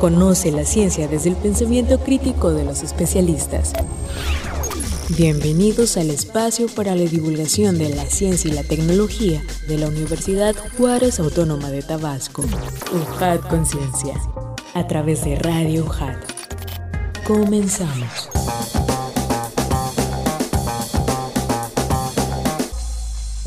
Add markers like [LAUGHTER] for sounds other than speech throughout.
Conoce la ciencia desde el pensamiento crítico de los especialistas. Bienvenidos al espacio para la divulgación de la ciencia y la tecnología de la Universidad Juárez Autónoma de Tabasco, UJAT Conciencia, a través de Radio UJAT. Comenzamos.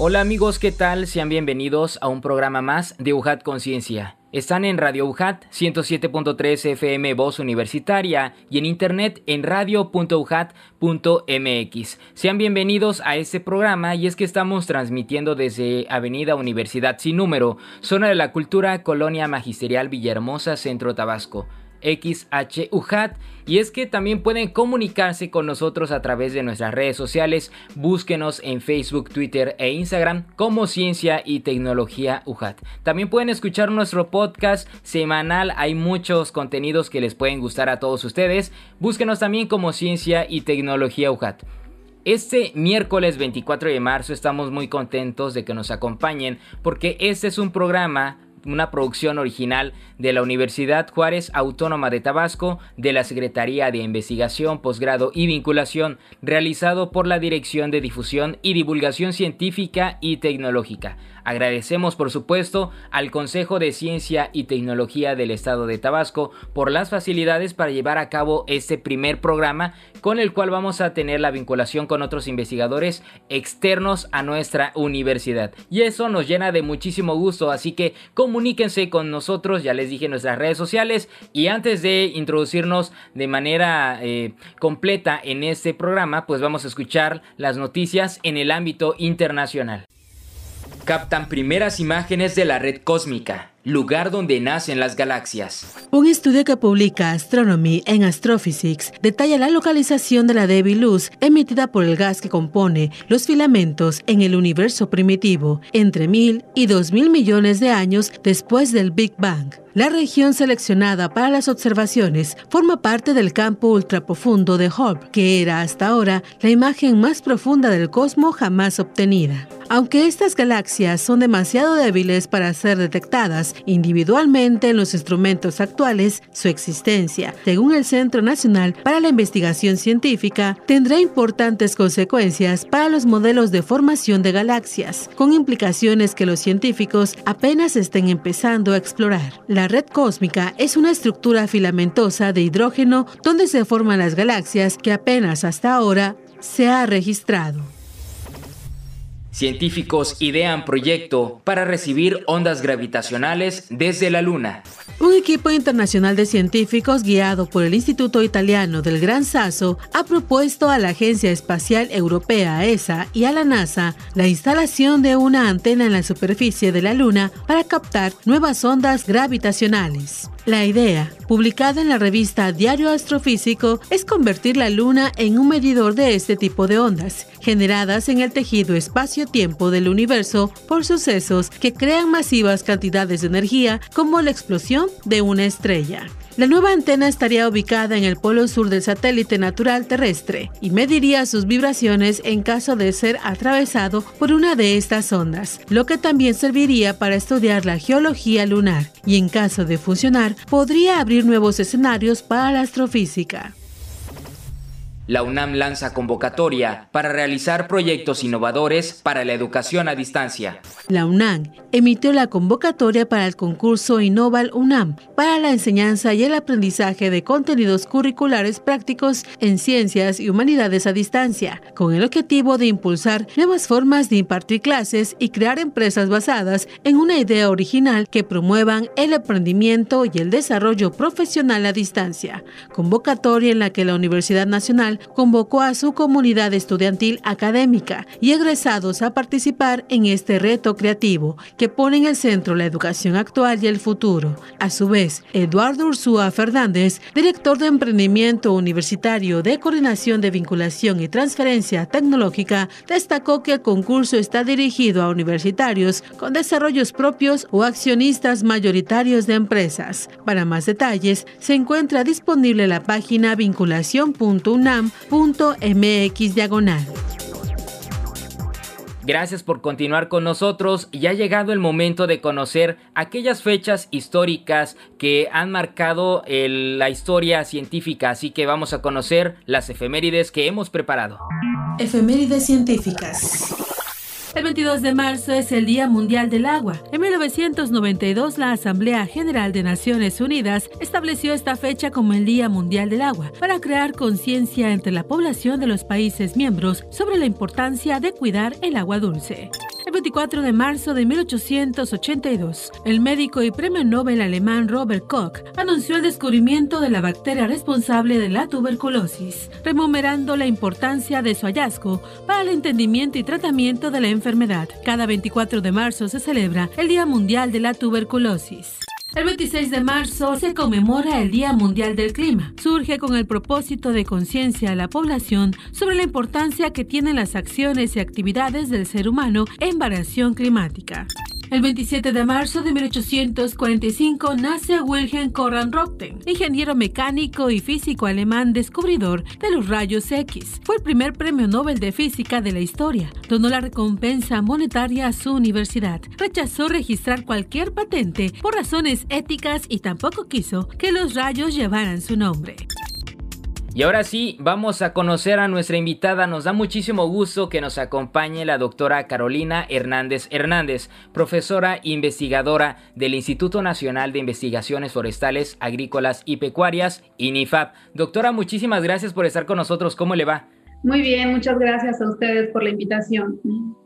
Hola amigos, ¿qué tal? Sean bienvenidos a un programa más de UJAT Conciencia. Están en Radio UJAT 107.3 FM Voz Universitaria y en internet en radio.ujat.mx. Sean bienvenidos a este programa y es que estamos transmitiendo desde Avenida Universidad Sin Número, zona de la cultura, Colonia Magisterial Villahermosa, Centro Tabasco. XHUJAT y es que también pueden comunicarse con nosotros a través de nuestras redes sociales. Búsquenos en Facebook, Twitter e Instagram como Ciencia y Tecnología UJAT. También pueden escuchar nuestro podcast semanal. Hay muchos contenidos que les pueden gustar a todos ustedes. Búsquenos también como Ciencia y Tecnología UJAT. Este miércoles 24 de marzo estamos muy contentos de que nos acompañen porque este es un programa una producción original de la Universidad Juárez Autónoma de Tabasco, de la Secretaría de Investigación, Posgrado y Vinculación, realizado por la Dirección de Difusión y Divulgación Científica y Tecnológica. Agradecemos por supuesto al Consejo de Ciencia y Tecnología del Estado de Tabasco por las facilidades para llevar a cabo este primer programa con el cual vamos a tener la vinculación con otros investigadores externos a nuestra universidad. Y eso nos llena de muchísimo gusto, así que comuníquense con nosotros, ya les dije nuestras redes sociales. Y antes de introducirnos de manera eh, completa en este programa, pues vamos a escuchar las noticias en el ámbito internacional. Captan primeras imágenes de la red cósmica lugar donde nacen las galaxias. Un estudio que publica Astronomy en Astrophysics detalla la localización de la débil luz emitida por el gas que compone los filamentos en el universo primitivo entre mil y dos mil millones de años después del Big Bang. La región seleccionada para las observaciones forma parte del campo ultraprofundo de Hubble, que era hasta ahora la imagen más profunda del cosmos jamás obtenida. Aunque estas galaxias son demasiado débiles para ser detectadas, individualmente en los instrumentos actuales, su existencia, según el Centro Nacional para la Investigación Científica, tendrá importantes consecuencias para los modelos de formación de galaxias, con implicaciones que los científicos apenas estén empezando a explorar. Red cósmica es una estructura filamentosa de hidrógeno donde se forman las galaxias que apenas hasta ahora se ha registrado. Científicos idean proyecto para recibir ondas gravitacionales desde la Luna. Un equipo internacional de científicos guiado por el Instituto Italiano del Gran Sasso ha propuesto a la Agencia Espacial Europea ESA y a la NASA la instalación de una antena en la superficie de la Luna para captar nuevas ondas gravitacionales. La idea, publicada en la revista Diario Astrofísico, es convertir la Luna en un medidor de este tipo de ondas, generadas en el tejido espacio-tiempo del universo por sucesos que crean masivas cantidades de energía como la explosión de una estrella. La nueva antena estaría ubicada en el polo sur del satélite natural terrestre y mediría sus vibraciones en caso de ser atravesado por una de estas ondas, lo que también serviría para estudiar la geología lunar y en caso de funcionar podría abrir nuevos escenarios para la astrofísica. La UNAM lanza convocatoria para realizar proyectos innovadores para la educación a distancia. La UNAM emitió la convocatoria para el concurso Innoval UNAM para la enseñanza y el aprendizaje de contenidos curriculares prácticos en ciencias y humanidades a distancia, con el objetivo de impulsar nuevas formas de impartir clases y crear empresas basadas en una idea original que promuevan el aprendimiento y el desarrollo profesional a distancia. Convocatoria en la que la Universidad Nacional convocó a su comunidad estudiantil académica y egresados a participar en este reto creativo que pone en el centro la educación actual y el futuro. A su vez, Eduardo Ursúa Fernández, director de Emprendimiento Universitario de Coordinación de Vinculación y Transferencia Tecnológica, destacó que el concurso está dirigido a universitarios con desarrollos propios o accionistas mayoritarios de empresas. Para más detalles, se encuentra disponible la página vinculación.unam mx diagonal. Gracias por continuar con nosotros y ha llegado el momento de conocer aquellas fechas históricas que han marcado la historia científica, así que vamos a conocer las efemérides que hemos preparado. Efemérides científicas. El 22 de marzo es el Día Mundial del Agua. En 1992, la Asamblea General de Naciones Unidas estableció esta fecha como el Día Mundial del Agua para crear conciencia entre la población de los países miembros sobre la importancia de cuidar el agua dulce. El 24 de marzo de 1882, el médico y premio Nobel alemán Robert Koch anunció el descubrimiento de la bacteria responsable de la tuberculosis, remunerando la importancia de su hallazgo para el entendimiento y tratamiento de la enfermedad. Cada 24 de marzo se celebra el Día Mundial de la Tuberculosis. El 26 de marzo se conmemora el Día Mundial del Clima. Surge con el propósito de conciencia a la población sobre la importancia que tienen las acciones y actividades del ser humano en variación climática. El 27 de marzo de 1845 nace Wilhelm Conrad Röntgen, ingeniero mecánico y físico alemán descubridor de los rayos X. Fue el primer premio Nobel de Física de la historia. Donó la recompensa monetaria a su universidad. Rechazó registrar cualquier patente por razones éticas y tampoco quiso que los rayos llevaran su nombre. Y ahora sí, vamos a conocer a nuestra invitada. Nos da muchísimo gusto que nos acompañe la doctora Carolina Hernández Hernández, profesora investigadora del Instituto Nacional de Investigaciones Forestales, Agrícolas y Pecuarias, INIFAP. Doctora, muchísimas gracias por estar con nosotros. ¿Cómo le va? Muy bien, muchas gracias a ustedes por la invitación.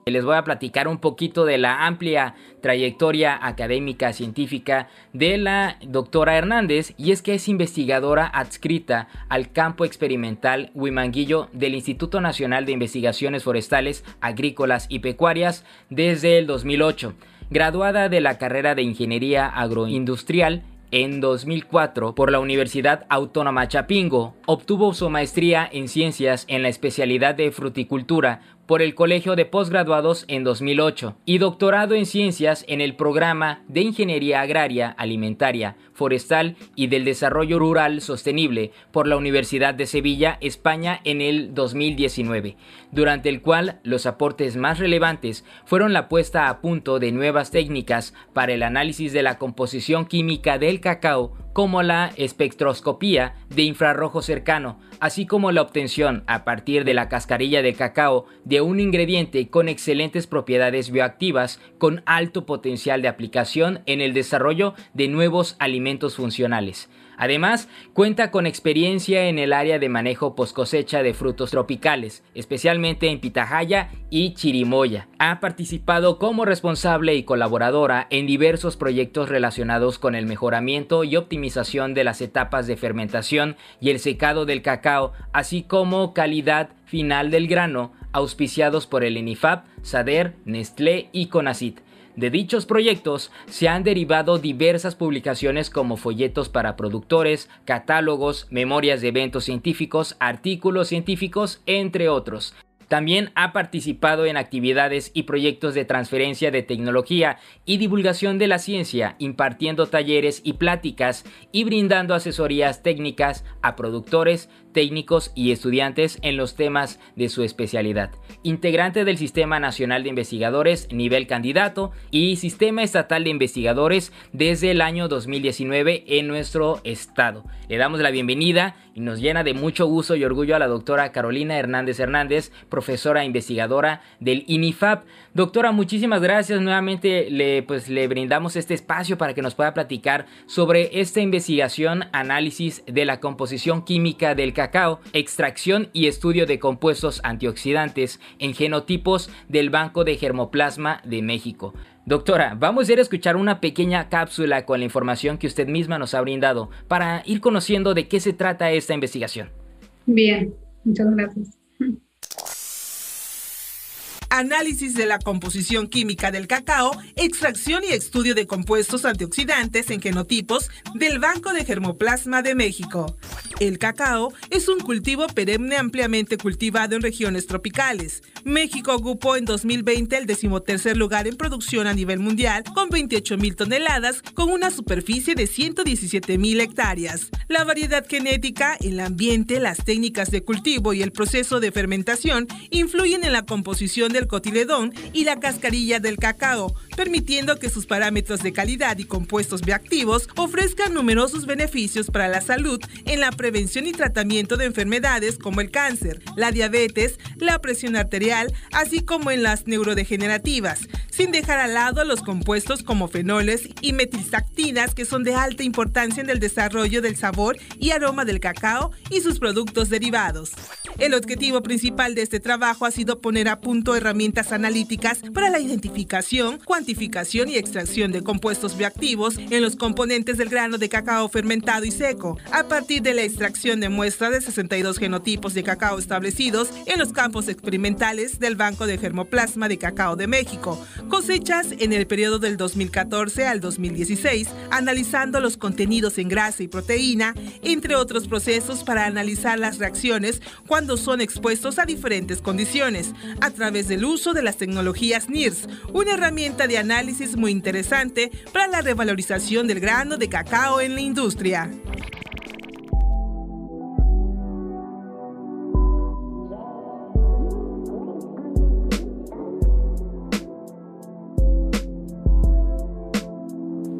Les voy a platicar un poquito de la amplia trayectoria académica científica de la doctora Hernández y es que es investigadora adscrita al campo experimental Huimanguillo del Instituto Nacional de Investigaciones Forestales, Agrícolas y Pecuarias desde el 2008. Graduada de la carrera de Ingeniería Agroindustrial en 2004, por la Universidad Autónoma Chapingo, obtuvo su maestría en ciencias en la especialidad de fruticultura por el Colegio de Postgraduados en 2008 y doctorado en ciencias en el programa de Ingeniería Agraria, Alimentaria, Forestal y del Desarrollo Rural Sostenible por la Universidad de Sevilla, España en el 2019, durante el cual los aportes más relevantes fueron la puesta a punto de nuevas técnicas para el análisis de la composición química del cacao como la espectroscopía de infrarrojo cercano, así como la obtención a partir de la cascarilla de cacao de un ingrediente con excelentes propiedades bioactivas con alto potencial de aplicación en el desarrollo de nuevos alimentos funcionales. Además, cuenta con experiencia en el área de manejo post cosecha de frutos tropicales, especialmente en pitahaya y chirimoya. Ha participado como responsable y colaboradora en diversos proyectos relacionados con el mejoramiento y optimización de las etapas de fermentación y el secado del cacao, así como calidad final del grano, auspiciados por el ENIFAP, SADER, Nestlé y CONACIT. De dichos proyectos se han derivado diversas publicaciones como folletos para productores, catálogos, memorias de eventos científicos, artículos científicos, entre otros. También ha participado en actividades y proyectos de transferencia de tecnología y divulgación de la ciencia, impartiendo talleres y pláticas y brindando asesorías técnicas a productores, técnicos y estudiantes en los temas de su especialidad. Integrante del Sistema Nacional de Investigadores nivel candidato y Sistema Estatal de Investigadores desde el año 2019 en nuestro estado. Le damos la bienvenida y nos llena de mucho gusto y orgullo a la doctora Carolina Hernández Hernández, profesora investigadora del INIFAP. Doctora, muchísimas gracias. Nuevamente le, pues, le brindamos este espacio para que nos pueda platicar sobre esta investigación, análisis de la composición química del cacao, extracción y estudio de compuestos antioxidantes en genotipos del Banco de Germoplasma de México. Doctora, vamos a ir a escuchar una pequeña cápsula con la información que usted misma nos ha brindado para ir conociendo de qué se trata esta investigación. Bien, muchas gracias. Análisis de la composición química del cacao, extracción y estudio de compuestos antioxidantes en genotipos del Banco de Germoplasma de México. El cacao es un cultivo perenne ampliamente cultivado en regiones tropicales. México ocupó en 2020 el decimotercer lugar en producción a nivel mundial con 28 mil toneladas con una superficie de 117 mil hectáreas. La variedad genética, el ambiente, las técnicas de cultivo y el proceso de fermentación influyen en la composición del cotiledón y la cascarilla del cacao, permitiendo que sus parámetros de calidad y compuestos bioactivos ofrezcan numerosos beneficios para la salud en la prevención y tratamiento de enfermedades como el cáncer, la diabetes, la presión arterial, así como en las neurodegenerativas, sin dejar al lado los compuestos como fenoles y metilsactinas que son de alta importancia en el desarrollo del sabor y aroma del cacao y sus productos derivados. El objetivo principal de este trabajo ha sido poner a punto herramientas analíticas para la identificación, cuantificación y extracción de compuestos bioactivos en los componentes del grano de cacao fermentado y seco, a partir de la extracción de muestras de 62 genotipos de cacao establecidos en los campos experimentales del Banco de Germoplasma de Cacao de México, cosechas en el periodo del 2014 al 2016, analizando los contenidos en grasa y proteína, entre otros procesos para analizar las reacciones cuando son expuestos a diferentes condiciones, a través del uso de las tecnologías NIRS, una herramienta de análisis muy interesante para la revalorización del grano de cacao en la industria.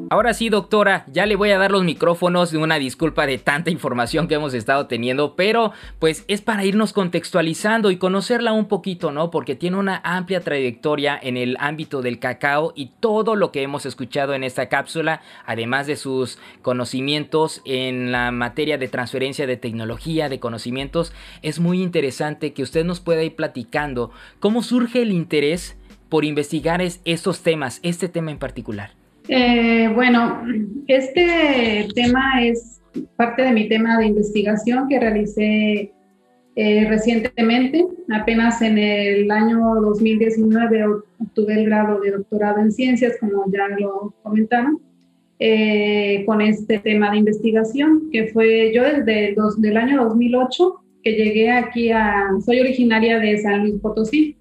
Ahora sí, doctora, ya le voy a dar los micrófonos de una disculpa de tanta información que hemos estado teniendo, pero pues es para irnos contextualizando y conocerla un poquito, ¿no? Porque tiene una amplia trayectoria en el ámbito del cacao y todo lo que hemos escuchado en esta cápsula, además de sus conocimientos en la materia de transferencia de tecnología, de conocimientos, es muy interesante que usted nos pueda ir platicando cómo surge el interés por investigar estos temas, este tema en particular. Eh, bueno, este tema es parte de mi tema de investigación que realicé eh, recientemente. Apenas en el año 2019 obtuve el grado de doctorado en ciencias, como ya lo comentaron, eh, con este tema de investigación, que fue yo desde el año 2008 que llegué aquí a, soy originaria de San Luis Potosí.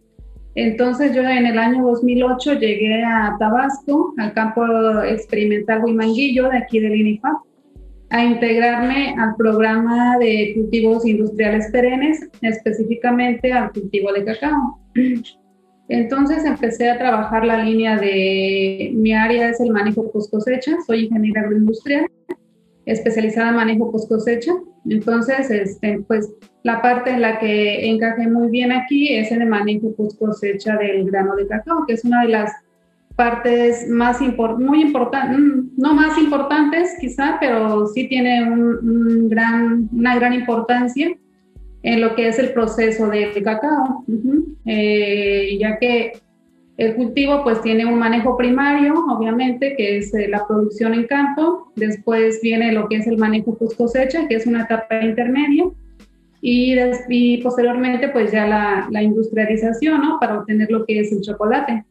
Entonces yo en el año 2008 llegué a Tabasco, al campo experimental Huimanguillo de aquí del INIFAP, a integrarme al programa de cultivos industriales perennes, específicamente al cultivo de cacao. Entonces empecé a trabajar la línea de, mi área es el manejo post cosecha, soy ingeniera agroindustrial especializada en manejo post cosecha. Entonces, este, pues la parte en la que encajé muy bien aquí es en el manejo post cosecha del grano de cacao, que es una de las partes más muy importantes, mm, no más importantes quizá, pero sí tiene un, gran, una gran importancia en lo que es el proceso del cacao, eh, ya que el cultivo pues tiene un manejo primario, obviamente, que es eh, la producción en campo. Después viene lo que es el manejo post cosecha, que es una etapa intermedia. Y, y posteriormente pues ya la, industrialización, ¿no? Para obtener lo que es el chocolate.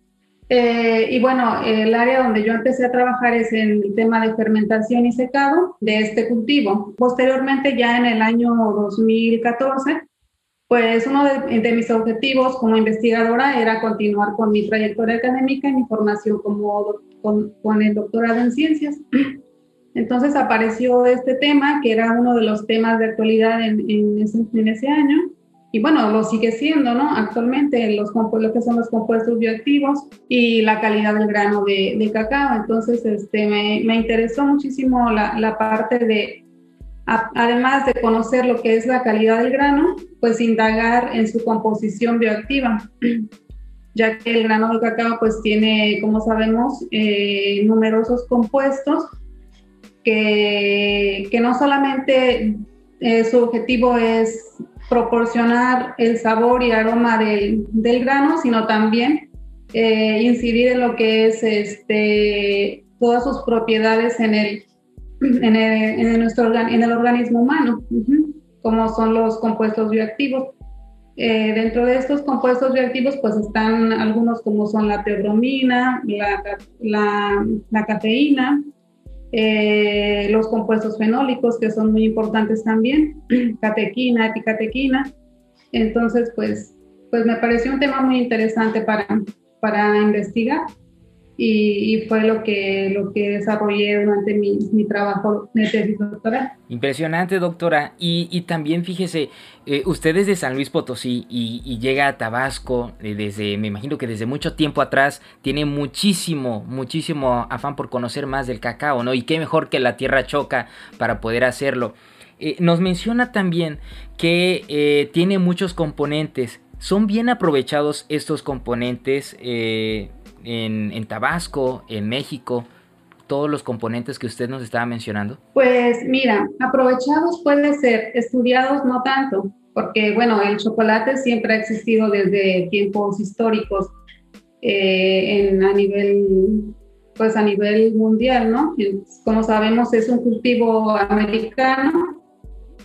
Eh, y bueno, el área donde yo empecé a trabajar es en el tema de fermentación y secado de este cultivo. Posteriormente, ya en el año 2014, pues uno de, mis objetivos como investigadora era continuar con mi trayectoria académica y mi formación como con, el doctorado en ciencias. [CLEARS THROAT] Entonces apareció este tema, que era uno de los temas de actualidad en, ese, año, y bueno, lo sigue siendo, ¿no? Actualmente los lo que son los compuestos bioactivos y la calidad del grano de, cacao. Entonces, este, me, me interesó muchísimo la parte de además de conocer lo que es la calidad del grano, pues indagar en su composición bioactiva, [CLEARS THROAT] ya que el grano de cacao pues tiene, como sabemos, eh, numerosos compuestos que, que no solamente eh, su objetivo es proporcionar el sabor y aroma del, del grano, sino también eh, incidir en lo que es este, todas sus propiedades en el en el, en nuestro, en el organismo humano, como son los compuestos bioactivos. Eh, dentro de estos compuestos bioactivos, pues están algunos como son la teobromina, la, la, la cafeína, eh, los compuestos fenólicos que son muy importantes también, [CLEARS THROAT] catequina, epicatequina. Entonces, pues, pues me pareció un tema muy interesante para, para investigar y, fue lo que, lo que desarrollé durante mi, mi trabajo de tesis doctoral. Impresionante, doctora. Y, y también fíjese, eh, usted es de San Luis Potosí y, llega a Tabasco eh, desde, me imagino que desde mucho tiempo atrás, tiene muchísimo, muchísimo afán por conocer más del cacao, ¿no? Y qué mejor que la tierra choca para poder hacerlo. Eh, nos menciona también que tiene muchos componentes. ¿Son bien aprovechados estos componentes? En, Tabasco, en México, todos los componentes que usted nos estaba mencionando? Pues mira, aprovechados puede ser, estudiados no tanto, porque bueno, el chocolate siempre ha existido desde tiempos históricos eh, en, a nivel pues a nivel mundial, ¿no? Como sabemos es un cultivo americano,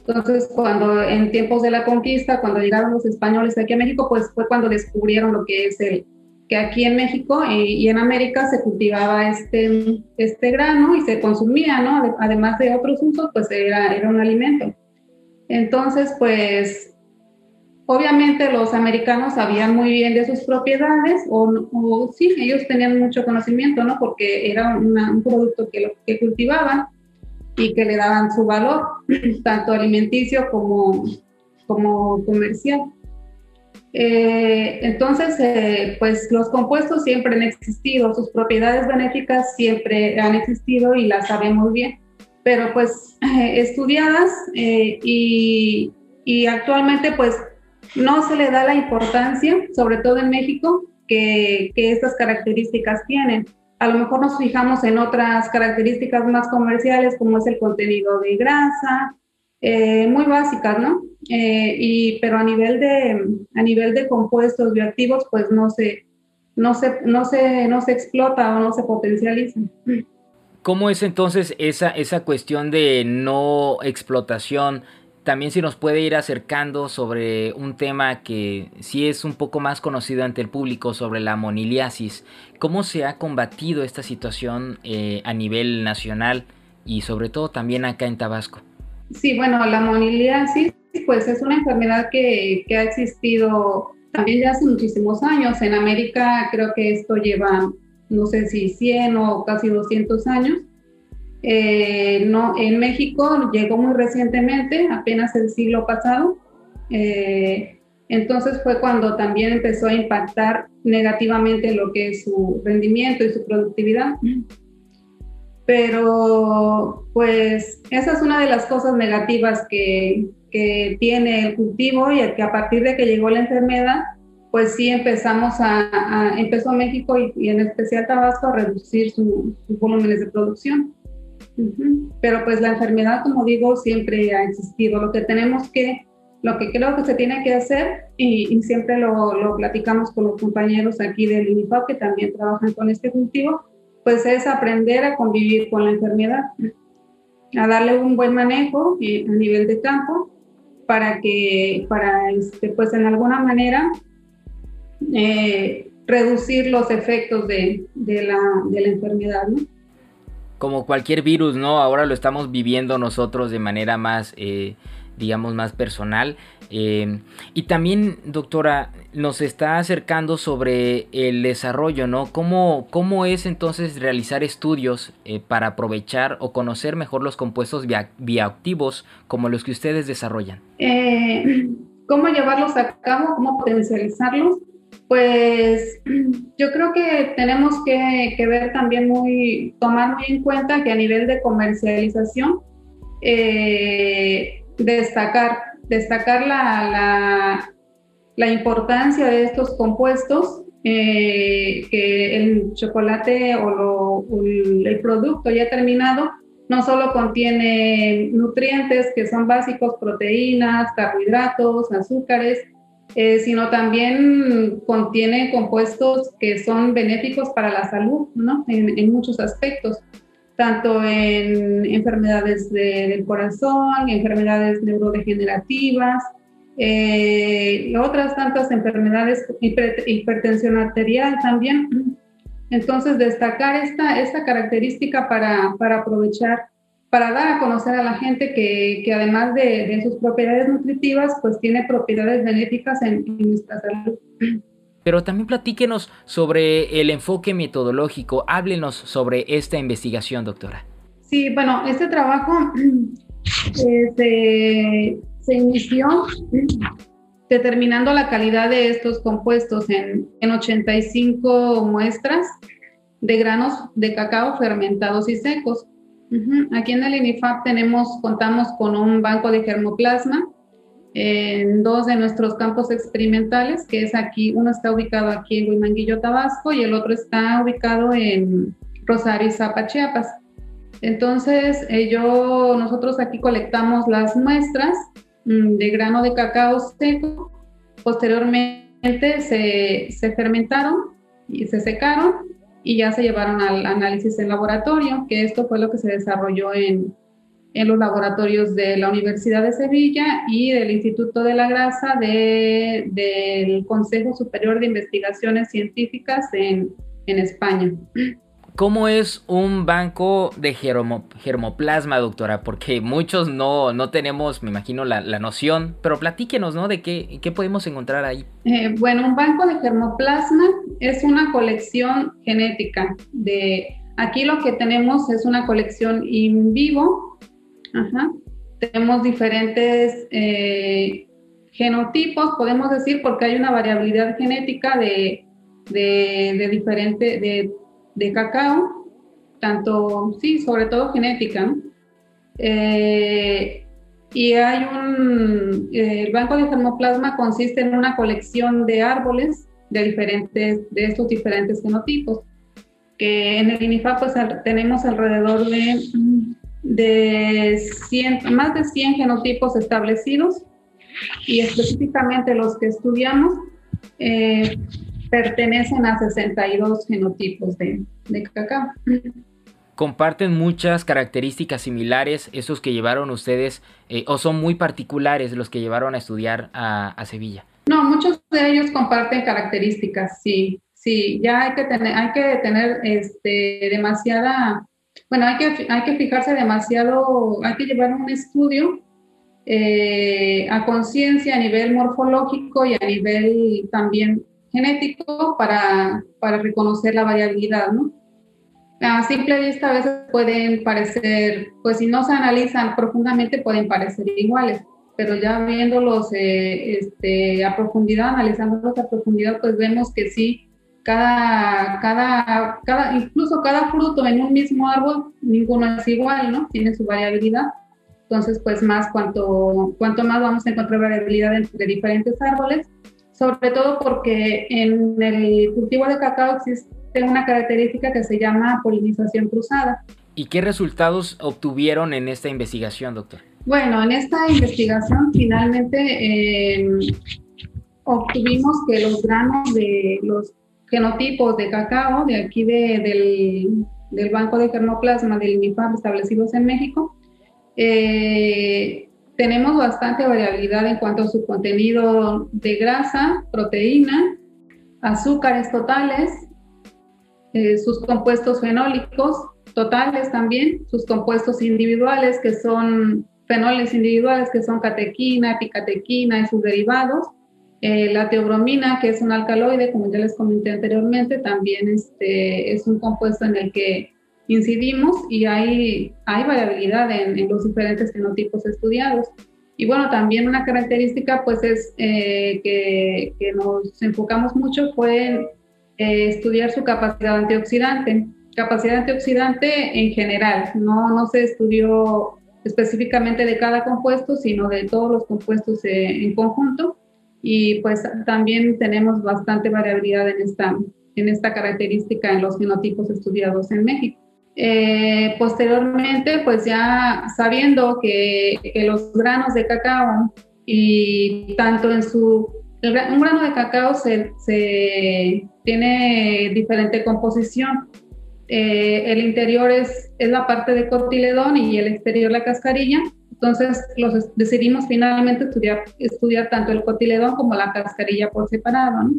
entonces cuando en tiempos de la conquista, cuando llegaron los españoles aquí a México, pues fue cuando descubrieron lo que es el, que aquí en México y, en América se cultivaba este, este grano y se consumía, ¿no? Además de otros usos, pues era, era un alimento. Entonces, pues, obviamente los americanos sabían muy bien de sus propiedades, o, sí, ellos tenían mucho conocimiento, ¿no? Porque era un producto que, que cultivaban y que le daban su valor, [CLEARS THROAT] tanto alimenticio como, como comercial. Eh, entonces, eh, pues los compuestos siempre han existido, sus propiedades benéficas siempre han existido y las sabemos bien, pero pues estudiadas eh, y, y, actualmente pues no se le da la importancia, sobre todo en México, que, que estas características tienen. A lo mejor nos fijamos en otras características más comerciales como es el contenido de grasa, muy básicas, ¿no? Eh, y, pero a nivel, de, a nivel de compuestos bioactivos, pues no se, no, se, no, se, no se explota o no se potencializa. ¿Cómo es entonces esa, esa cuestión de no explotación? También si nos puede ir acercando sobre un tema que sí es un poco más conocido ante el público sobre la moniliasis. ¿Cómo se ha combatido esta situación eh, a nivel nacional y sobre todo también acá en Tabasco? Sí, bueno, la moniliasis pues es una enfermedad que, ha existido también ya hace muchísimos años. En América creo que esto lleva, no sé si 100 o casi 200 años. Eh, no, en México llegó muy recientemente, apenas el siglo pasado. Eh, entonces fue cuando también empezó a impactar negativamente lo que es su rendimiento y su productividad. Pero pues esa es una de las cosas negativas que, que tiene el cultivo y que a partir de que llegó la enfermedad, pues sí empezamos a, empezó México y, en especial Tabasco a reducir sus volúmenes de producción. Pero pues la enfermedad, como digo, siempre ha existido. Lo que tenemos que, lo que creo que se tiene que hacer, y, siempre lo, lo, platicamos con los compañeros aquí del UNIFAP que también trabajan con este cultivo, pues es aprender a convivir con la enfermedad, a darle un buen manejo eh, a nivel de campo para que, para, este, pues en alguna manera, eh, reducir los efectos de, de, la, de la enfermedad. Como cualquier virus, ¿no? Ahora lo estamos viviendo nosotros de manera más, eh, digamos, más personal. Eh, y también, doctora, nos está acercando sobre el desarrollo, ¿no? ¿Cómo, cómo es entonces realizar estudios para aprovechar o conocer mejor los compuestos bioactivos como los que ustedes desarrollan? Eh, ¿Cómo llevarlos a cabo? ¿Cómo potencializarlos? Pues yo creo que tenemos que, ver también muy, tomar muy en cuenta que a nivel de comercialización, eh, destacar, destacar la, la, importancia de estos compuestos, eh, que el chocolate o, el producto ya terminado no solo contiene nutrientes que son básicos, proteínas, carbohidratos, azúcares, eh, sino también contiene compuestos que son benéficos para la salud, ¿no? En, muchos aspectos, tanto en enfermedades del corazón, enfermedades neurodegenerativas, eh, y otras tantas enfermedades, hipertensión arterial también. Entonces, destacar esta, esta característica para, para aprovechar, para dar a conocer a la gente que, que además de, de, sus propiedades nutritivas, pues tiene propiedades benéficas en, en nuestra salud. Pero también platíquenos sobre el enfoque metodológico, háblenos sobre esta investigación, doctora. Sí, bueno, este trabajo [CLEARS THROAT] eh, se, inició determinando la calidad de estos compuestos en, en 85 muestras de granos de cacao fermentados y secos. Aquí en el INIFAP tenemos, contamos con un banco de germoplasma en dos de nuestros campos experimentales, que es aquí, uno está ubicado aquí en Huimanguillo, Tabasco, y el otro está ubicado en Rosario Zapa, Chiapas. Entonces, eh, yo, nosotros aquí colectamos las muestras mm, de grano de cacao seco, posteriormente se, se fermentaron y se secaron y ya se llevaron al análisis en laboratorio, que esto fue lo que se desarrolló en, en los laboratorios de la Universidad de Sevilla y del Instituto de la Grasa de, del Consejo Superior de Investigaciones Científicas en, en España. ¿Cómo es un banco de germoplasma, doctora? Porque muchos no, no tenemos, me imagino, la, la noción, pero platíquenos, ¿no? ¿De qué, qué podemos encontrar ahí? Eh, bueno, un banco de germoplasma es una colección genética de... Aquí lo que tenemos es una colección in vivo Ajá. Tenemos diferentes eh, genotipos, podemos decir, porque hay una variabilidad genética de, de, diferente, de, cacao, tanto, sí, sobre todo genética. Eh, y hay un, eh, el banco de germoplasma consiste en una colección de árboles de diferentes, de estos diferentes genotipos, que en el INIFA pues tenemos alrededor de de 100, más de 100 genotipos establecidos y específicamente los que estudiamos eh, pertenecen a 62 genotipos de, de, cacao. ¿Comparten muchas características similares esos que llevaron ustedes eh, o son muy particulares los que llevaron a estudiar a, a, Sevilla? No, muchos de ellos comparten características, sí, sí, ya hay que tener, hay que tener este, demasiada bueno, hay que, hay que fijarse demasiado, hay que llevar un estudio eh, a conciencia a nivel morfológico y a nivel también genético para, para reconocer la variabilidad, ¿no? A simple vista a veces pueden parecer, pues si no se analizan profundamente pueden parecer iguales, pero ya viéndolos eh, este, a profundidad, analizándolos a profundidad, pues vemos que sí cada, cada, cada, incluso cada fruto en un mismo árbol, ninguno es igual, ¿no? Tiene su variabilidad. Entonces, pues más, cuanto, cuanto más vamos a encontrar variabilidad entre diferentes árboles, sobre todo porque en el cultivo de cacao existe una característica que se llama polinización cruzada. ¿Y qué resultados obtuvieron en esta investigación, doctor? Bueno, en esta investigación finalmente eh, obtuvimos que los granos de los genotipos de cacao de aquí del, del, Banco de Germoplasma del INIFAP establecidos en México, eh, tenemos bastante variabilidad en cuanto a su contenido de grasa, proteína, azúcares totales, eh, sus compuestos fenólicos totales también, sus compuestos individuales que son fenoles individuales que son catequina, epicatequina y sus derivados, eh, la teobromina, que es un alcaloide, como ya les comenté anteriormente, también este, es un compuesto en el que incidimos y hay, hay variabilidad en, los diferentes fenotipos estudiados. Y bueno, también una característica pues es eh, que, que, nos enfocamos mucho fue en eh, estudiar su capacidad antioxidante. Capacidad antioxidante en general, no, no se estudió específicamente de cada compuesto, sino de todos los compuestos en conjunto y pues también tenemos bastante variabilidad en esta, en esta característica en los genotipos estudiados en México. Eh, posteriormente, pues ya sabiendo que, los granos de cacao y tanto en su... un grano de cacao se, se tiene diferente composición. Eh, el interior es, es la parte de cotiledón y el exterior la cascarilla entonces decidimos finalmente estudiar, estudiar tanto el cotiledón como la cascarilla por separado.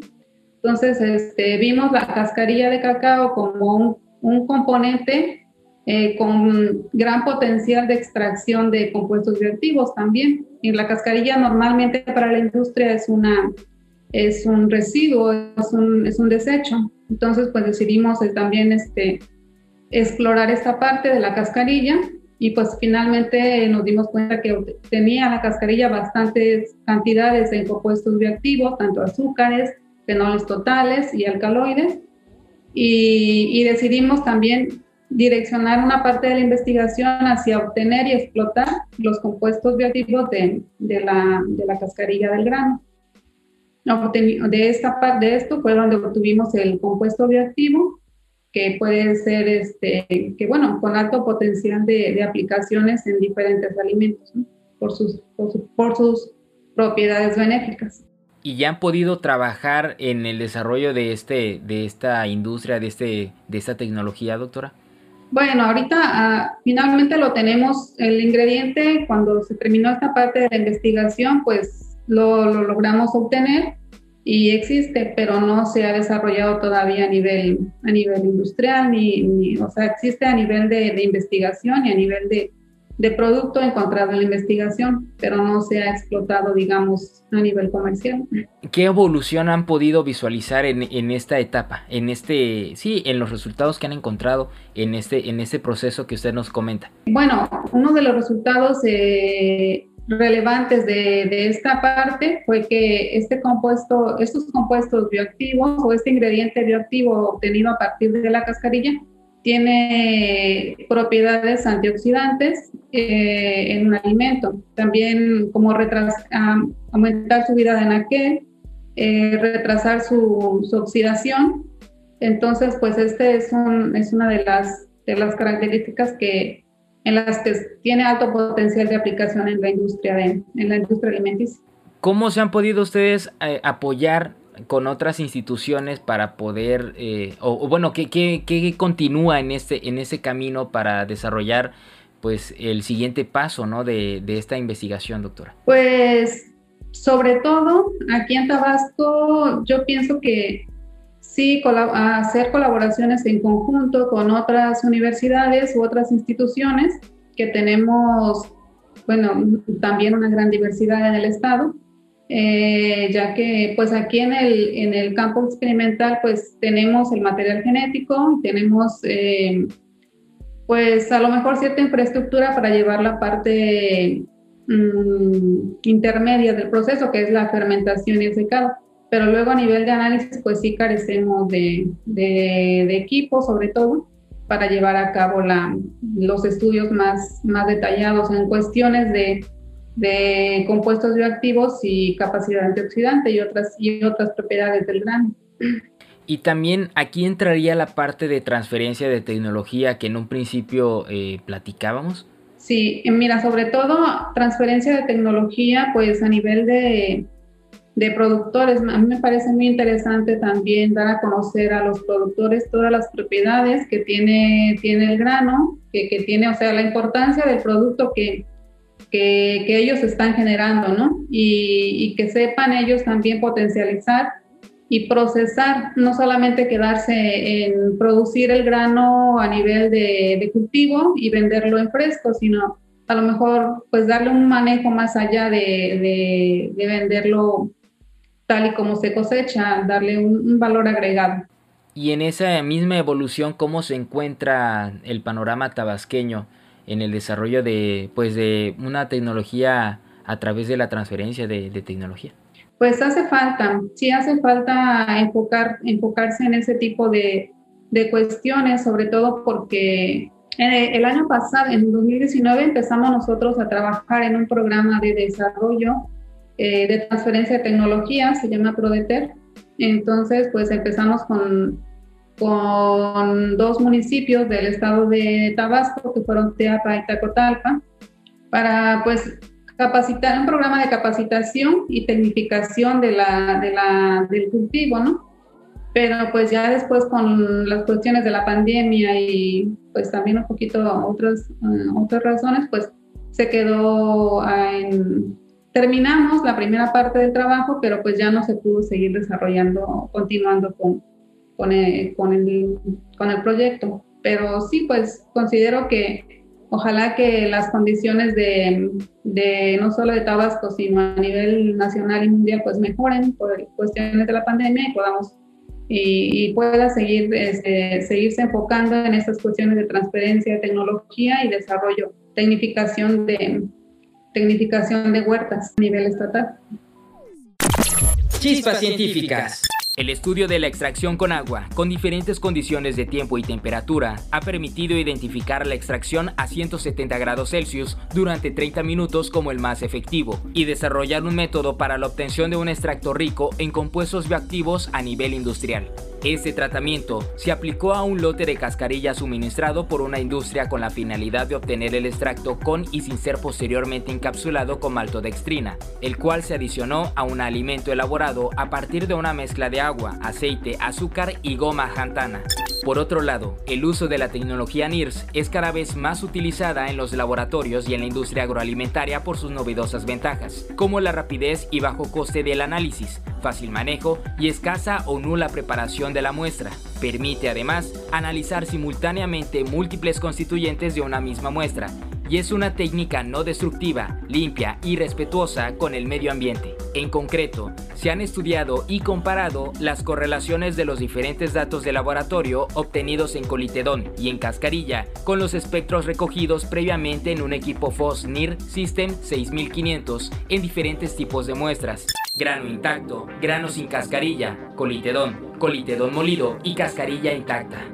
Entonces, este, vimos la cascarilla de cacao como un, un componente eh, con gran potencial de extracción de compuestos bioactivos también. Y la cascarilla normalmente para la industria es, una, es un residuo, es un, es un desecho. Entonces, pues decidimos eh, también este, explorar esta parte de la cascarilla y pues finalmente nos dimos cuenta que tenía la cascarilla bastantes cantidades de compuestos bioactivos, tanto azúcares, fenoles totales y alcaloides. Y, y, decidimos también direccionar una parte de la investigación hacia obtener y explotar los compuestos bioactivos de, de, la, de la, cascarilla del grano. De, esta parte, de esto fue donde obtuvimos el compuesto bioactivo, que puede ser, este, que bueno, con alto potencial de, de aplicaciones en diferentes alimentos, por, sus, por, por sus propiedades benéficas. Y ya han podido trabajar en el desarrollo de este de esta industria de este de esta tecnología doctora bueno, ahorita ah, finalmente lo tenemos, el ingrediente, cuando se terminó esta parte de la investigación, pues lo, logramos obtener y existe, pero no se ha desarrollado todavía a nivel, a nivel industrial, ni, o sea, existe a nivel de investigación y a nivel de, de producto encontrado en la investigación, pero no se ha explotado, digamos, a nivel comercial. ¿Qué evolución han podido visualizar en, en, esta etapa, en este, sí, en los resultados que han encontrado en este, en este proceso que usted nos comenta? Bueno, uno de los resultados eh, relevantes de, de, esta parte fue que este compuesto, estos compuestos bioactivos o este ingrediente bioactivo obtenido a partir de la cascarilla tiene propiedades antioxidantes eh, en un alimento. También como aumentar su vida de naquel, eh, retrasar su, oxidación. Entonces, pues este es, un, es una de las, de las características que, en las que tiene alto potencial de aplicación en la industria, de, en la industria alimenticia. ¿Cómo se han podido ustedes eh, apoyar con otras instituciones para poder, eh, o, bueno, ¿qué, qué, continúa en este, en ese camino para desarrollar pues el siguiente paso ¿no? de, de esta investigación, doctora? Pues sobre todo aquí en Tabasco yo pienso que sí hacer colaboraciones en conjunto con otras universidades u otras instituciones que tenemos, bueno, también una gran diversidad en el estado eh, ya que pues aquí en el, en el campo experimental pues tenemos el material genético, tenemos eh, pues a lo mejor cierta infraestructura para llevar la parte mm, intermedia del proceso, que es la fermentación y el secado. Pero luego a nivel de análisis, pues sí carecemos de, de, de equipo, sobre todo, para llevar a cabo la, los estudios más, más detallados en cuestiones de de compuestos bioactivos y capacidad antioxidante y otras, y otras propiedades del grano. Y también aquí entraría la parte de transferencia de tecnología que en un principio eh, platicábamos. Sí, mira, sobre todo transferencia de tecnología, pues a nivel de, de productores. A mí me parece muy interesante también dar a conocer a los productores todas las propiedades que tiene, tiene el grano, que, que tiene, o sea, la importancia del producto que, que, ellos están generando, ¿no? Y, que sepan ellos también potencializar y procesar, no solamente quedarse en producir el grano a nivel de, cultivo y venderlo en fresco, sino a lo mejor pues darle un manejo más allá de, venderlo tal y como se cosecha, darle un valor agregado. Y en esa misma evolución, ¿cómo se encuentra el panorama tabasqueño? en el desarrollo de, pues, de una tecnología a través de la transferencia de, tecnología? Pues hace falta, sí hace falta enfocar, enfocarse en ese tipo de, de cuestiones, sobre todo porque el año pasado, en 2019, empezamos nosotros a trabajar en un programa de desarrollo eh, de transferencia de tecnología, se llama ProDeter. Entonces, pues empezamos con con dos municipios del estado de Tabasco, que fueron Teapa y Tacotalpa, para pues capacitar, un programa de capacitación y tecnificación de la, de la, del cultivo, ¿no? Pero pues ya después con las cuestiones de la pandemia y pues también un poquito otras, uh, otras razones, pues se quedó en, terminamos la primera parte del trabajo, pero pues ya no se pudo seguir desarrollando, continuando con, con, el, con, el, con el proyecto. Pero sí, pues considero que ojalá que las condiciones de, de, no solo de Tabasco, sino a nivel nacional y mundial, pues mejoren por cuestiones de la pandemia y podamos y, pueda seguir, este, seguirse enfocando en estas cuestiones de transferencia, tecnología y desarrollo, tecnificación de, tecnificación de huertas a nivel estatal. Chispas científicas. El estudio de la extracción con agua, con diferentes condiciones de tiempo y temperatura, ha permitido identificar la extracción a 170 grados Celsius durante 30 minutos como el más efectivo y desarrollar un método para la obtención de un extracto rico en compuestos bioactivos a nivel industrial. Este tratamiento se aplicó a un lote de cascarilla suministrado por una industria con la finalidad de obtener el extracto con y sin ser posteriormente encapsulado con maltodextrina, el cual se adicionó a un alimento elaborado a partir de una mezcla de agua, aceite, azúcar y goma jantana. Por otro lado, el uso de la tecnología NIRS es cada vez más utilizada en los laboratorios y en la industria agroalimentaria por sus novedosas ventajas, como la rapidez y bajo coste del análisis, fácil manejo y escasa o nula preparación de la muestra. Permite además analizar simultáneamente múltiples constituyentes de una misma muestra y es una técnica no destructiva, limpia y respetuosa con el medio ambiente. En concreto, se han estudiado y comparado las correlaciones de los diferentes datos de laboratorio obtenidos en colitedón y en cascarilla con los espectros recogidos previamente en un equipo FOS-NIR System 6500 en diferentes tipos de muestras. Grano intacto, grano sin cascarilla, colitedón, colitedón molido y cascarilla intacta.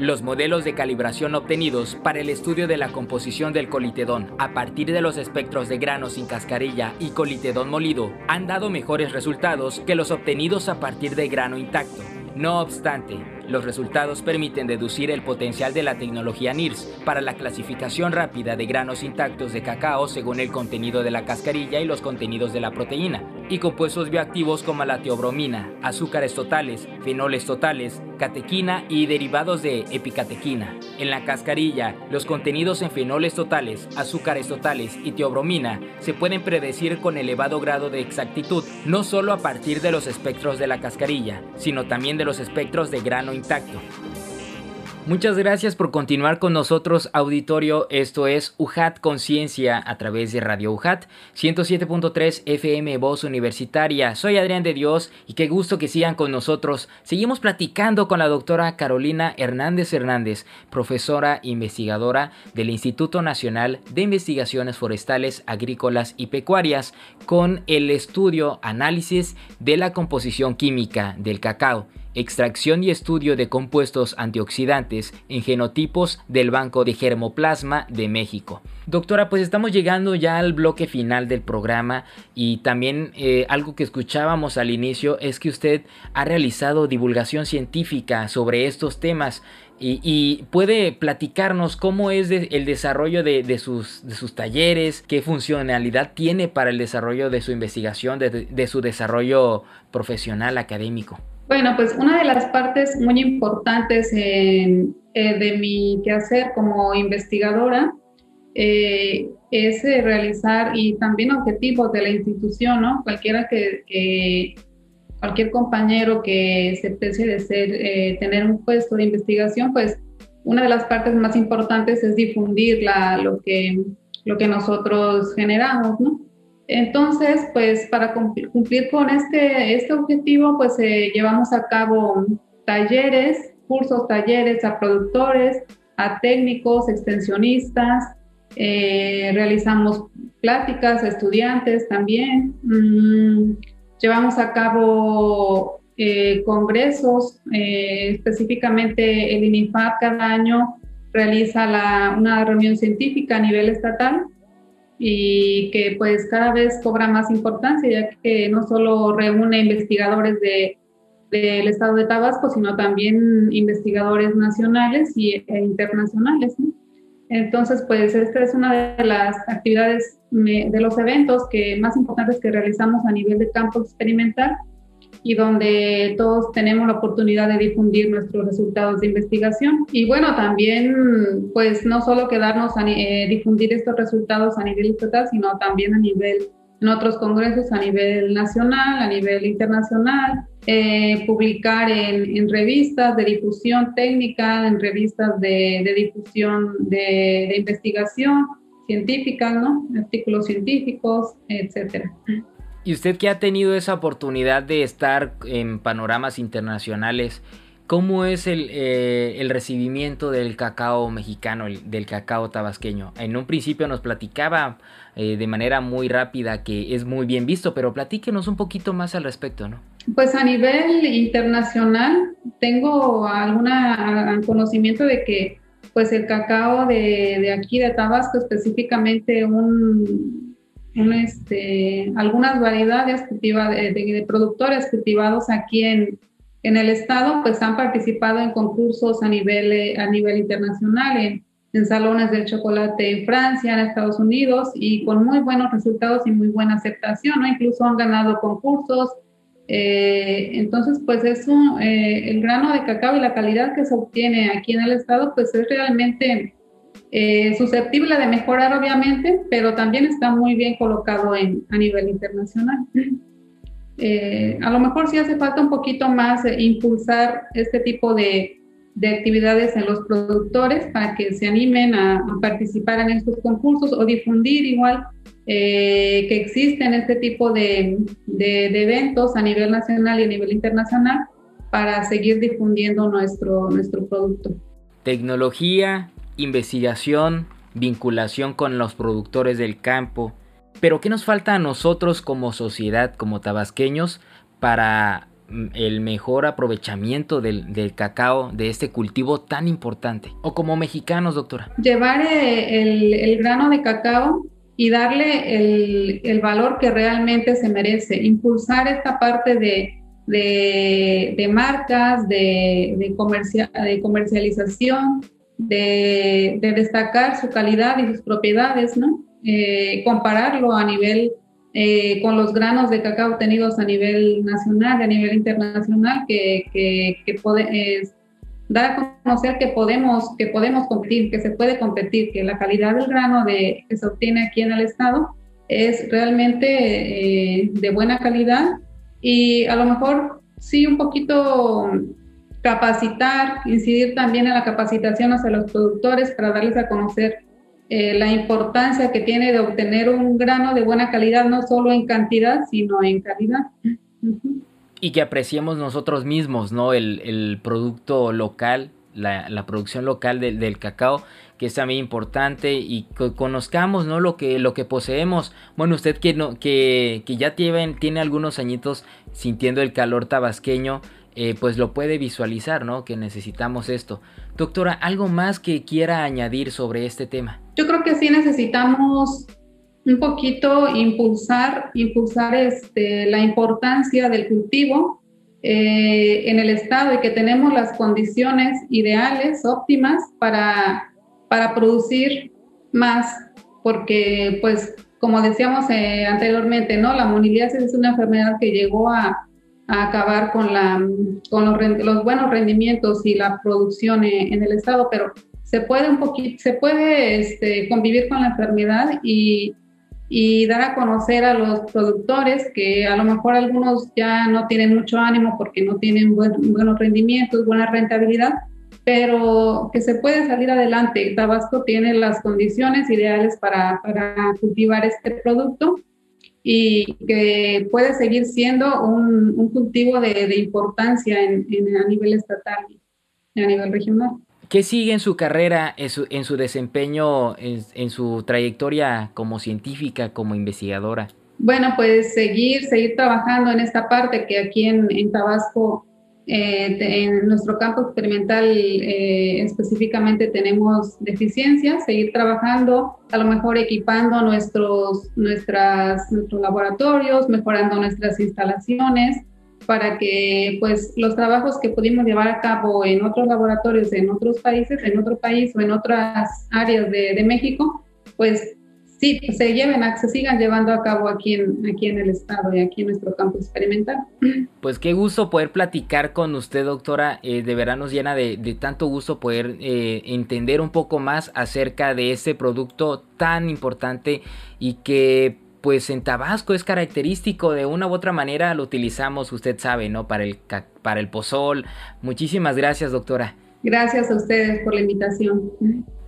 Los modelos de calibración obtenidos para el estudio de la composición del colitedón a partir de los espectros de grano sin cascarilla y colitedón molido han dado mejores resultados que los obtenidos a partir de grano intacto. No obstante, los resultados permiten deducir el potencial de la tecnología NIRS para la clasificación rápida de granos intactos de cacao según el contenido de la cascarilla y los contenidos de la proteína, y compuestos bioactivos como la teobromina, azúcares totales, fenoles totales, catequina y derivados de epicatequina. En la cascarilla, los contenidos en fenoles totales, azúcares totales y teobromina se pueden predecir con elevado grado de exactitud, no solo a partir de los espectros de la cascarilla, sino también de los espectros de grano Muchas gracias por continuar con nosotros, auditorio. Esto es UJAT Conciencia a través de Radio UJAT 107.3 FM Voz Universitaria. Soy Adrián de Dios y qué gusto que sigan con nosotros. Seguimos platicando con la doctora Carolina Hernández Hernández, profesora investigadora del Instituto Nacional de Investigaciones Forestales, Agrícolas y Pecuarias, con el estudio análisis de la composición química del cacao extracción y estudio de compuestos antioxidantes en genotipos del Banco de Germoplasma de México. Doctora, pues estamos llegando ya al bloque final del programa y también eh, algo que escuchábamos al inicio es que usted ha realizado divulgación científica sobre estos temas y, puede platicarnos cómo es el desarrollo de, sus, de, sus, talleres, qué funcionalidad tiene para el desarrollo de su investigación, de su desarrollo profesional académico. Bueno, pues una de las partes muy importantes eh, de mi quehacer como investigadora eh, es eh, realizar y también objetivos de la institución, ¿no? Cualquiera que, cualquier compañero que se precie de ser, tener un puesto de investigación, pues una de las partes más importantes es difundir lo, que, lo que nosotros generamos, ¿no? Entonces, pues para cumplir con este, este objetivo, pues eh, llevamos a cabo talleres, cursos, talleres a productores, a técnicos, extensionistas, eh, realizamos pláticas a estudiantes también, mm, llevamos a cabo eh, congresos, específicamente el INIFAP cada año realiza una reunión científica a nivel estatal y que pues cada vez cobra más importancia, ya que no solo reúne investigadores de, del estado de Tabasco, sino también investigadores nacionales e internacionales. Entonces, pues esta es una de las actividades, de los eventos que más importantes que realizamos a nivel de campo experimental y donde todos tenemos la oportunidad de difundir nuestros resultados de investigación. Y bueno, también pues no solo quedarnos a eh, difundir estos resultados a nivel estatal, sino también a nivel en otros congresos a nivel nacional, a nivel internacional, eh, publicar en, revistas de difusión técnica, en revistas de, difusión de, investigación científica, ¿no? artículos científicos, etcétera. Y usted que ha tenido esa oportunidad de estar en panoramas internacionales, ¿Cómo es eh, el, recibimiento del cacao mexicano, del cacao tabasqueño? En un principio nos platicaba eh, de manera muy rápida que es muy bien visto, pero platíquenos un poquito más al respecto, ¿no? Pues a nivel internacional tengo algún conocimiento de que pues el cacao de, aquí de Tabasco, específicamente un, este, algunas variedades de, de productores cultivados aquí en, en el estado pues han participado en concursos a nivel, eh, a nivel internacional, en, en, salones del chocolate en Francia, en Estados Unidos, y con muy buenos resultados y muy buena aceptación, ¿no? Incluso han ganado concursos. Eh, entonces, pues es eh, el grano de cacao y la calidad que se obtiene aquí en el estado, pues es realmente susceptible de mejorar, obviamente, pero también está muy bien colocado en, a nivel internacional. Eh, a lo mejor sí hace falta un poquito más eh, impulsar este tipo de, actividades en los productores para que se animen a, participar en estos concursos o difundir igual eh, que existen este tipo de, eventos a nivel nacional y a nivel internacional para seguir difundiendo nuestro, nuestro producto. Tecnología, investigación, vinculación con los productores del campo, pero ¿qué nos falta a nosotros como sociedad, como tabasqueños, para mm, el mejor aprovechamiento del, cacao, de este cultivo tan importante? O como mexicanos, doctora. Llevar eh, el, grano de cacao y darle el, valor que realmente se merece, impulsar esta parte de, marcas, de, de comercialización, de, destacar su calidad y sus propiedades, ¿no? Eh, compararlo a nivel eh, con los granos de cacao obtenidos a nivel nacional, a nivel internacional, que, que, que puede, dar a conocer que podemos, que podemos competir, que se puede competir, que la calidad del grano de, que se obtiene aquí en el estado es realmente eh, de buena calidad y a lo mejor sí un poquito capacitar, incidir también en la capacitación hacia los productores para darles a conocer eh, la importancia que tiene de obtener un grano de buena calidad, no solo en cantidad, sino en calidad. Y que apreciemos nosotros mismos, ¿no? El, producto local, la, producción local del cacao, que es también importante y que conozcamos, ¿no? Lo que, lo que poseemos. Bueno, usted que, no, que, que ya tiene, tiene algunos añitos sintiendo el calor tabasqueño, eh, pues lo puede visualizar, ¿no? Que necesitamos esto. Doctora, ¿algo más que quiera añadir sobre este tema? Yo creo que sí necesitamos un poquito impulsar, impulsar este, la importancia del cultivo eh, en el estado y que tenemos las condiciones ideales, óptimas para, para producir más, porque pues como decíamos eh, anteriormente, ¿no? La moniliasis es una enfermedad que llegó a, a acabar con, la, con los, los, buenos rendimientos y la producción en, el estado, pero se puede un poquito, se puede este, convivir con la enfermedad y, y, dar a conocer a los productores que a lo mejor algunos ya no tienen mucho ánimo porque no tienen buenos rendimientos, buena rentabilidad, pero que se puede salir adelante. Tabasco tiene las condiciones ideales para, para cultivar este producto y que puede seguir siendo un, un cultivo de, de importancia en, a nivel estatal y a nivel regional. ¿Qué sigue en su carrera, en su, en su desempeño, en, en, su trayectoria como científica, como investigadora? Bueno, pues seguir, seguir trabajando en esta parte que aquí en, en Tabasco eh, en nuestro campo experimental eh, específicamente tenemos deficiencias, seguir trabajando, a lo mejor equipando nuestros, nuestras, nuestros laboratorios, mejorando nuestras instalaciones para que pues los trabajos que pudimos llevar a cabo en otros laboratorios, en otros países, en otro país o en otras áreas de, de México, pues sí, pues, se lleven, se sigan llevando a cabo aquí en, aquí en el estado y aquí en nuestro campo experimental. Pues qué gusto poder platicar con usted, doctora. Eh, de verdad nos llena de, tanto gusto poder eh, entender un poco más acerca de este producto tan importante y que pues en Tabasco es característico de una u otra manera lo utilizamos, usted sabe, ¿no? Para el, para el pozol. Muchísimas gracias, doctora. Gracias a ustedes por la invitación.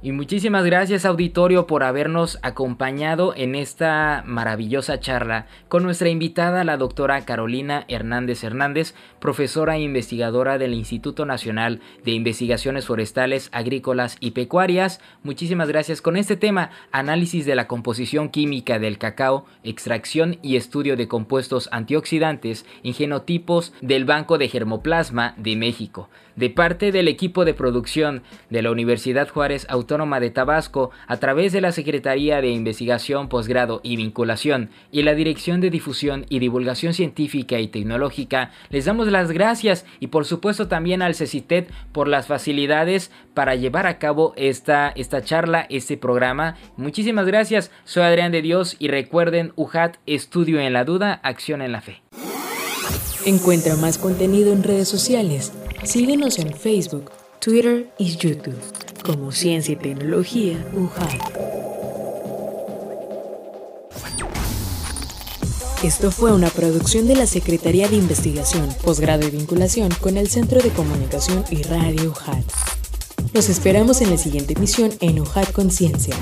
Y muchísimas gracias auditorio por habernos acompañado en esta maravillosa charla con nuestra invitada la doctora Carolina Hernández Hernández, profesora e investigadora del Instituto Nacional de Investigaciones Forestales, Agrícolas y Pecuarias. Muchísimas gracias con este tema, análisis de la composición química del cacao, extracción y estudio de compuestos antioxidantes en genotipos del Banco de Germoplasma de México. De parte del equipo de producción de la Universidad Juárez Autónoma Autónoma de Tabasco a través de la Secretaría de Investigación, Posgrado y Vinculación y la Dirección de Difusión y Divulgación Científica y Tecnológica, les damos las gracias y por supuesto también al CECITET por las facilidades para llevar a cabo esta, esta charla, este programa. Muchísimas gracias, soy Adrián de Dios y recuerden UJAT, estudio en la duda, acción en la fe. Encuentra más contenido en redes sociales. Síguenos en Facebook, Twitter y YouTube como Ciencia y Tecnología UJAT. Esto fue una producción de la Secretaría de Investigación, Posgrado y Vinculación con el Centro de Comunicación y Radio UJAT. Los esperamos en la siguiente emisión en UJAT Conciencia.